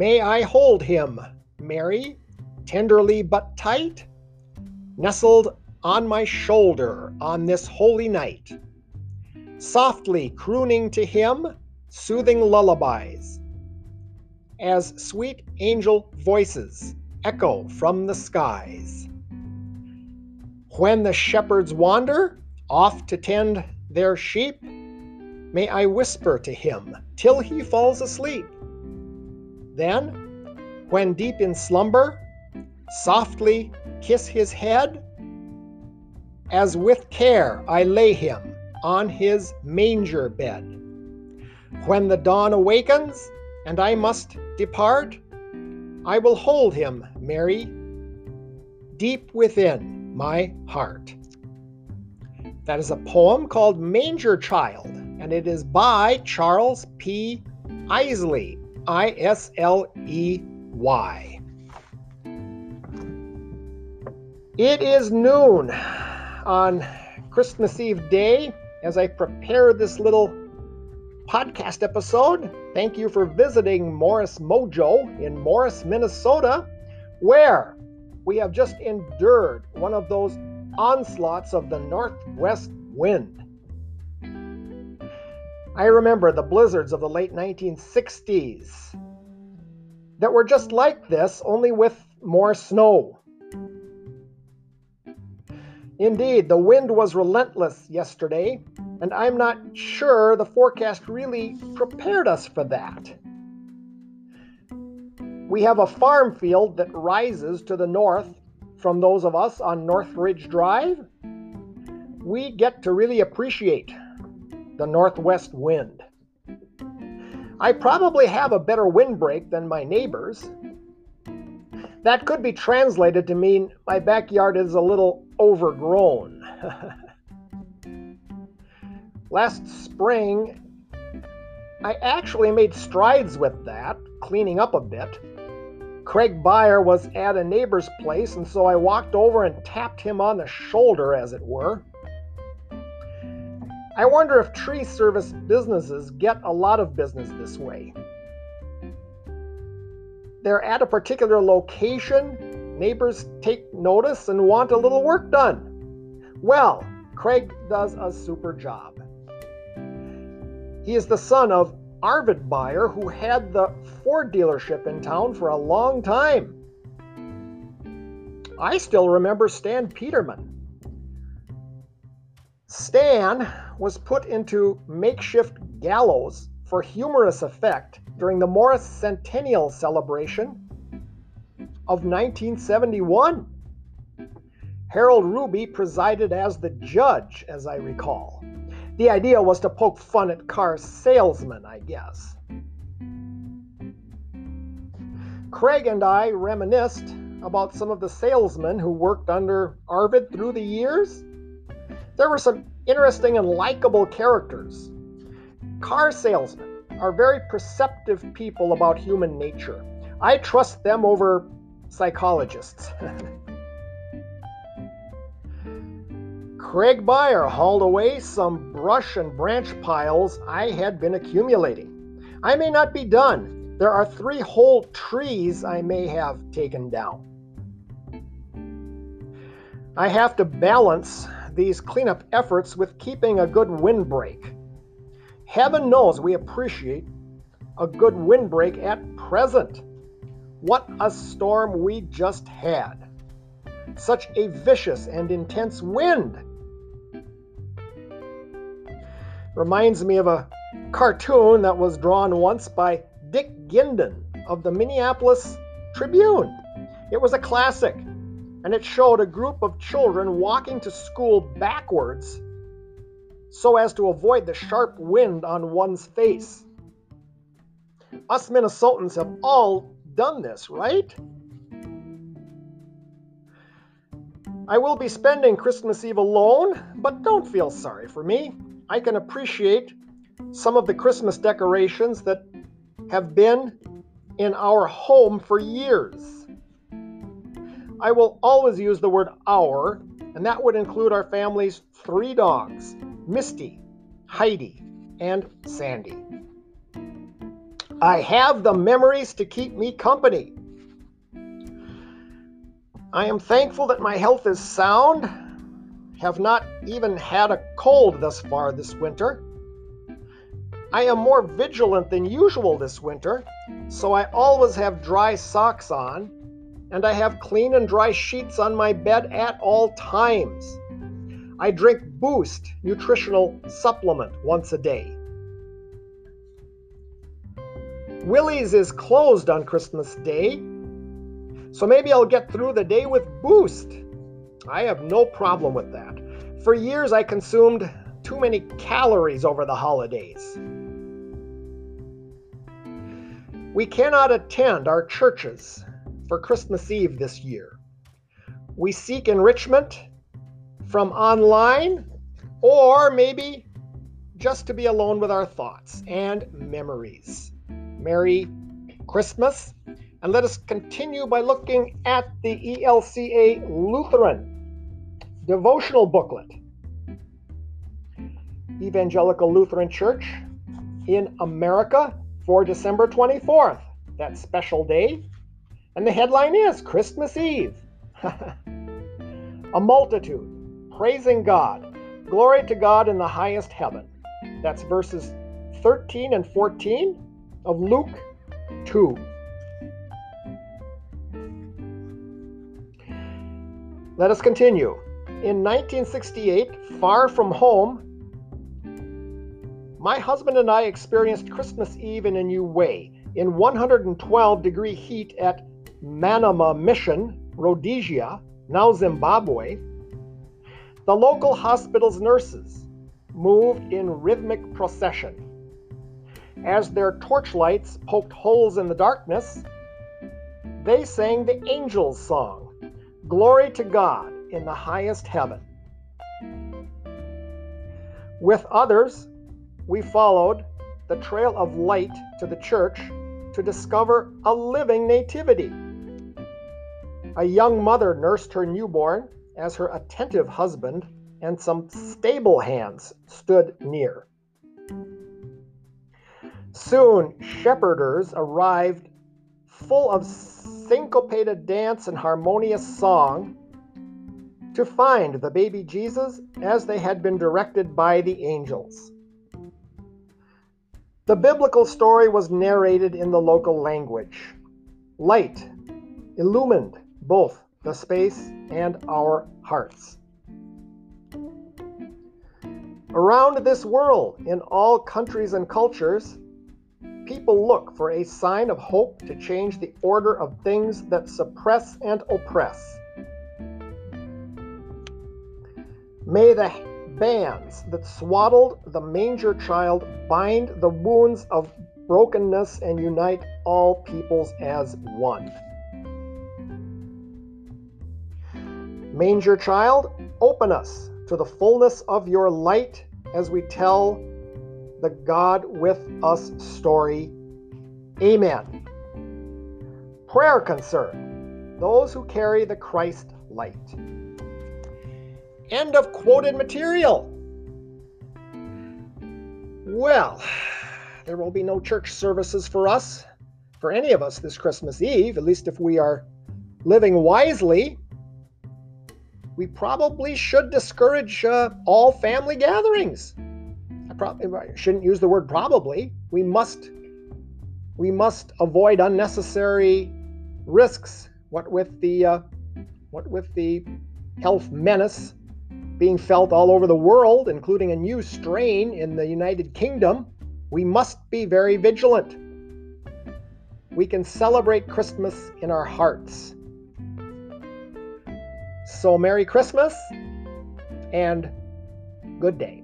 May I hold him, Mary, tenderly but tight, nestled on my shoulder on this holy night, softly crooning to him soothing lullabies, as sweet angel voices echo from the skies. When the shepherds wander off to tend their sheep, may I whisper to him till he falls asleep. Then, when deep in slumber, softly kiss his head, as with care I lay him on his manger bed. When the dawn awakens and I must depart, I will hold him, Mary, deep within my heart. That is a poem called Manger Child, and it is by Charles P. Isley, I S L E Y. It is noon on Christmas Eve day as I prepare this little podcast episode. Thank you for visiting Morris Mojo in Morris, Minnesota, where we have just endured one of those onslaughts of the northwest wind. I remember the blizzards of the late 1960s that were just like this, only with more snow. Indeed, the wind was relentless yesterday, and I'm not sure the forecast really prepared us for that. We have a farm field that rises to the north from those of us on North Ridge Drive. We get to really appreciate the northwest wind. I probably have a better windbreak than my neighbors. That could be translated to mean my backyard is a little overgrown. Last spring, I actually made strides with that, cleaning up a bit. Craig Beyer was at a neighbor's place, and so I walked over and tapped him on the shoulder, as it were. I wonder if tree service businesses get a lot of business this way. They're at a particular location, neighbors take notice and want a little work done. Well, Craig does a super job. He is the son of Arvid Beyer, who had the Ford dealership in town for a long time. I still remember Stan Peterman. Stan was put into makeshift gallows for humorous effect during the Morris Centennial celebration of 1971. Harold Ruby presided as the judge, as I recall. The idea was to poke fun at car salesmen, I guess. Craig and I reminisced about some of the salesmen who worked under Arvid through the years. There were some interesting and likable characters. Car salesmen are very perceptive people about human nature. I trust them over psychologists. Craig Beyer hauled away some brush and branch piles I had been accumulating. I may not be done. There are three whole trees I may have taken down. I have to balance these cleanup efforts with keeping a good windbreak. Heaven knows we appreciate a good windbreak at present. What a storm we just had! Such a vicious and intense wind! Reminds me of a cartoon that was drawn once by Dick Guindon of the Minneapolis Tribune. It was a classic, and it showed a group of children walking to school backwards so as to avoid the sharp wind on one's face. Us Minnesotans have all done this, right? I will be spending Christmas Eve alone, but don't feel sorry for me. I can appreciate some of the Christmas decorations that have been in our home for years. I will always use the word our, and that would include our family's three dogs Misty, Heidi, and Sandy. I have the memories to keep me company. I am thankful that my health is sound, have not even had a cold thus far this winter. I am more vigilant than usual this winter, so I always have dry socks on, and I have clean and dry sheets on my bed at all times. I drink Boost nutritional supplement once a day. Willie's is closed on Christmas Day, so maybe I'll get through the day with Boost. I have no problem with that. For years, I consumed too many calories over the holidays. We cannot attend our churches for Christmas Eve this year. We seek enrichment from online or maybe just to be alone with our thoughts and memories. Merry Christmas. And let us continue by looking at the ELCA Lutheran devotional booklet. Evangelical Lutheran Church in America for December 24th, that special day. And the headline is Christmas Eve. A multitude praising God. Glory to God in the highest heaven. That's verses 13 and 14 of Luke 2. Let us continue. In 1968, far from home, my husband and I experienced Christmas Eve in a new way. In 112 degree heat at Manama Mission, Rhodesia, now Zimbabwe, the local hospital's nurses moved in rhythmic procession. As their torchlights poked holes in the darkness, they sang the angel's song Glory to God in the highest heaven. With others, we followed the trail of light to the church to discover a living nativity. A young mother nursed her newborn as her attentive husband and some stable hands stood near. Soon, shepherders arrived full of syncopated dance and harmonious song to find the baby Jesus as they had been directed by the angels. The biblical story was narrated in the local language. Light illumined both the space and our hearts. Around this world, in all countries and cultures, people look for a sign of hope to change the order of things that suppress and oppress. May the bands that swaddled the manger child bind the wounds of brokenness and unite all peoples as one. Manger child, open us to the fullness of your light as we tell the God with us story. Amen. Prayer concern those who carry the Christ light. End of quoted material. Well, there will be no church services for us, for any of us this Christmas Eve, at least if we are living wisely. We probably should discourage uh, all family gatherings I shouldn't use the word probably. We must we must avoid unnecessary risks. What with the uh, what with the health menace being felt all over the world, including a new strain in the United Kingdom, we must be very vigilant. We can celebrate Christmas in our hearts. So, Merry Christmas and good day.